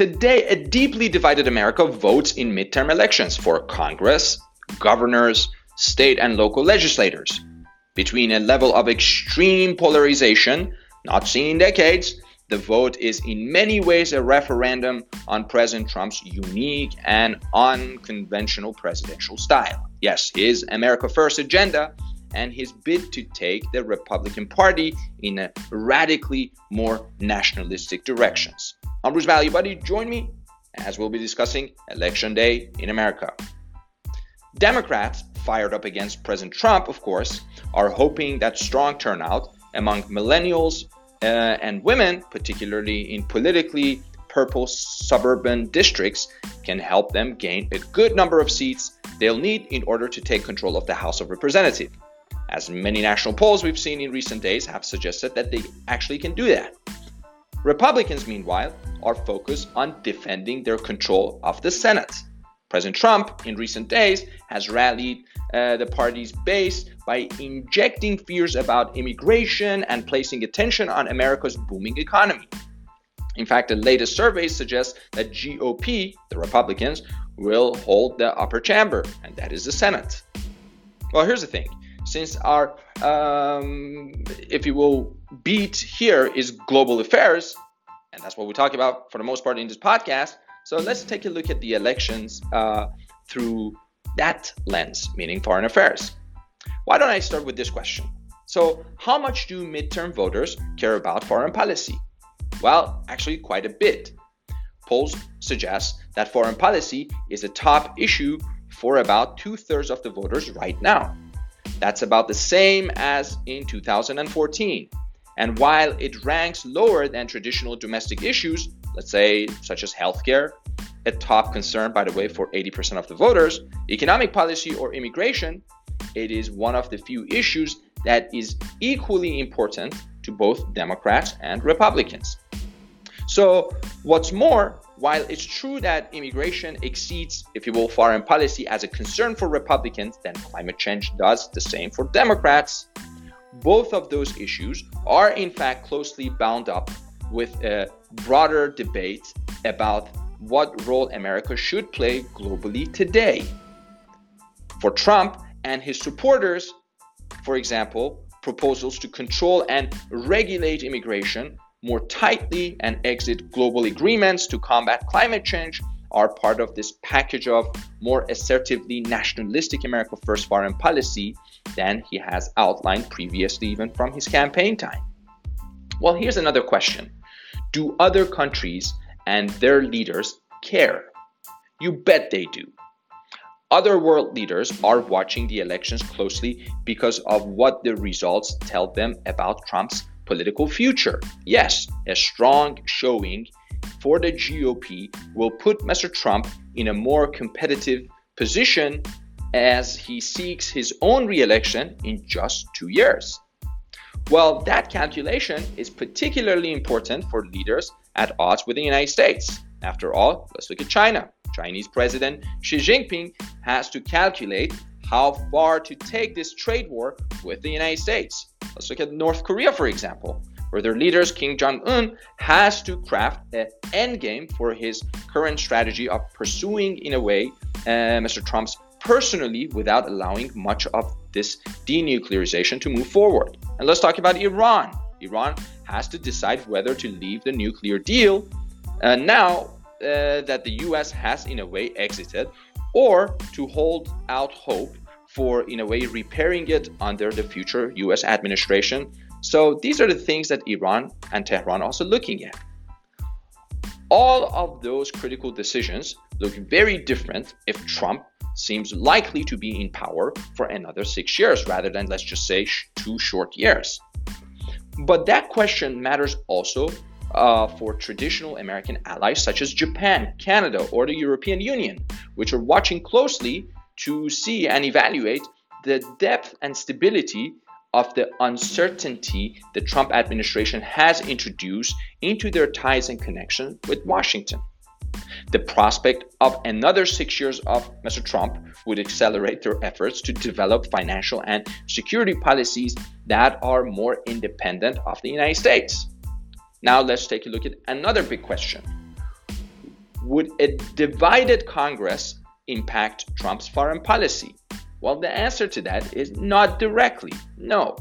Today, a deeply divided America votes in midterm elections for Congress, governors, state and local legislators. Between a level of extreme polarization, not seen in decades, the vote is in many ways a referendum on President Trump's unique and unconventional presidential style. Yes, his America First agenda and his bid to take the Republican Party in a radically more nationalistic directions. I'm Bruce Value Buddy. Join me as we'll be discussing Election Day in America. Democrats, fired up against President Trump, of course, are hoping that strong turnout among millennials uh, and women, particularly in politically purple suburban districts, can help them gain a good number of seats they'll need in order to take control of the House of Representatives. As many national polls we've seen in recent days have suggested that they actually can do that. Republicans, meanwhile, are focused on defending their control of the Senate. President Trump, in recent days, has rallied uh, the party's base by injecting fears about immigration and placing attention on America's booming economy. In fact, the latest surveys suggest that GOP, the Republicans, will hold the upper chamber, and that is the Senate. Well, here's the thing since our, um, if you will, beat here is global affairs, and that's what we talk about for the most part in this podcast. So let's take a look at the elections uh, through that lens, meaning foreign affairs. Why don't I start with this question? So, how much do midterm voters care about foreign policy? Well, actually, quite a bit. Polls suggest that foreign policy is a top issue for about two thirds of the voters right now. That's about the same as in 2014. And while it ranks lower than traditional domestic issues, let's say such as healthcare, a top concern, by the way, for 80% of the voters, economic policy or immigration, it is one of the few issues that is equally important to both Democrats and Republicans. So, what's more, while it's true that immigration exceeds, if you will, foreign policy as a concern for Republicans, then climate change does the same for Democrats. Both of those issues are, in fact, closely bound up with a broader debate about what role America should play globally today. For Trump and his supporters, for example, proposals to control and regulate immigration more tightly and exit global agreements to combat climate change are part of this package of more assertively nationalistic America First foreign policy than he has outlined previously, even from his campaign time. Well, here's another question Do other countries and their leaders care? You bet they do. Other world leaders are watching the elections closely because of what the results tell them about Trump's political future. Yes, a strong showing for the GOP will put Mr. Trump in a more competitive position as he seeks his own re-election in just two years. Well, that calculation is particularly important for leaders at odds with the United States. After all, let's look at China. Chinese President Xi Jinping has to calculate how far to take this trade war with the United States. Let's look at North Korea, for example, where their leaders, Kim Jong un, has to craft an endgame for his current strategy of pursuing, in a way, uh, Mr. Trump's personally without allowing much of this denuclearization to move forward. And let's talk about Iran. Iran has to decide whether to leave the nuclear deal uh, now uh, that the US has, in a way, exited, or to hold out hope for, in a way, repairing it under the future US administration. So these are the things that Iran and Tehran are also looking at. All of those critical decisions look very different if Trump seems likely to be in power for another six years rather than, let's just say, two short years. But that question matters also uh, for traditional American allies such as Japan, Canada, or the European Union, which are watching closely to see and evaluate the depth and stability of the uncertainty the Trump administration has introduced into their ties and connection with Washington. The prospect of another six years of Mr. Trump would accelerate their efforts to develop financial and security policies that are more independent of the United States. Now, let's take a look at another big question would a divided Congress impact Trump's foreign policy? Well, the answer to that is not directly, no.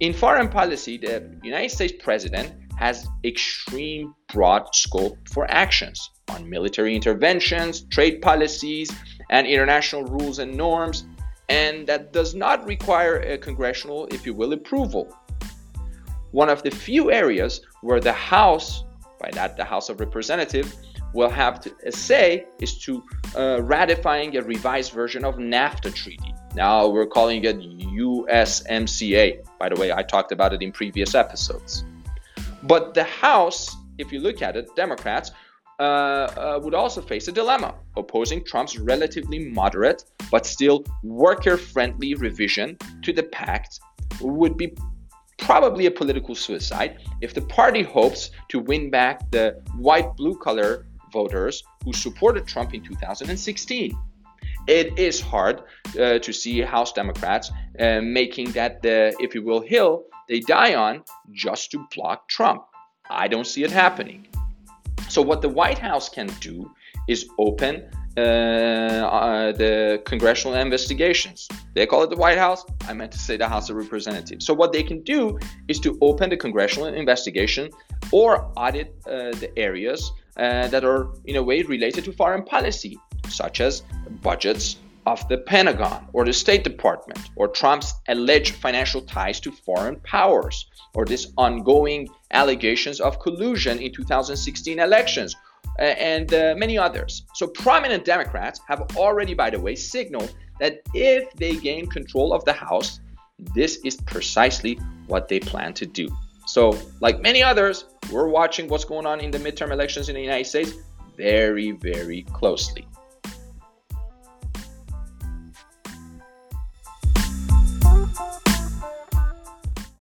In foreign policy, the United States president has extreme broad scope for actions on military interventions, trade policies, and international rules and norms, and that does not require a congressional, if you will, approval. One of the few areas where the House, by that the House of Representatives, will have to, say is to uh, ratifying a revised version of NAFTA treaty. Now we're calling it USMCA. By the way, I talked about it in previous episodes. But the House, if you look at it, Democrats uh, uh, would also face a dilemma. Opposing Trump's relatively moderate but still worker friendly revision to the pact would be probably a political suicide if the party hopes to win back the white blue color voters who supported Trump in 2016. It is hard uh, to see House Democrats uh, making that the, if you will, hill they die on just to block Trump. I don't see it happening. So, what the White House can do is open uh, uh, the congressional investigations. They call it the White House. I meant to say the House of Representatives. So, what they can do is to open the congressional investigation or audit uh, the areas uh, that are, in a way, related to foreign policy, such as budgets of the Pentagon or the State Department or Trump's alleged financial ties to foreign powers or this ongoing allegations of collusion in 2016 elections uh, and uh, many others. So prominent Democrats have already by the way signaled that if they gain control of the House, this is precisely what they plan to do. So, like many others, we're watching what's going on in the midterm elections in the United States very, very closely.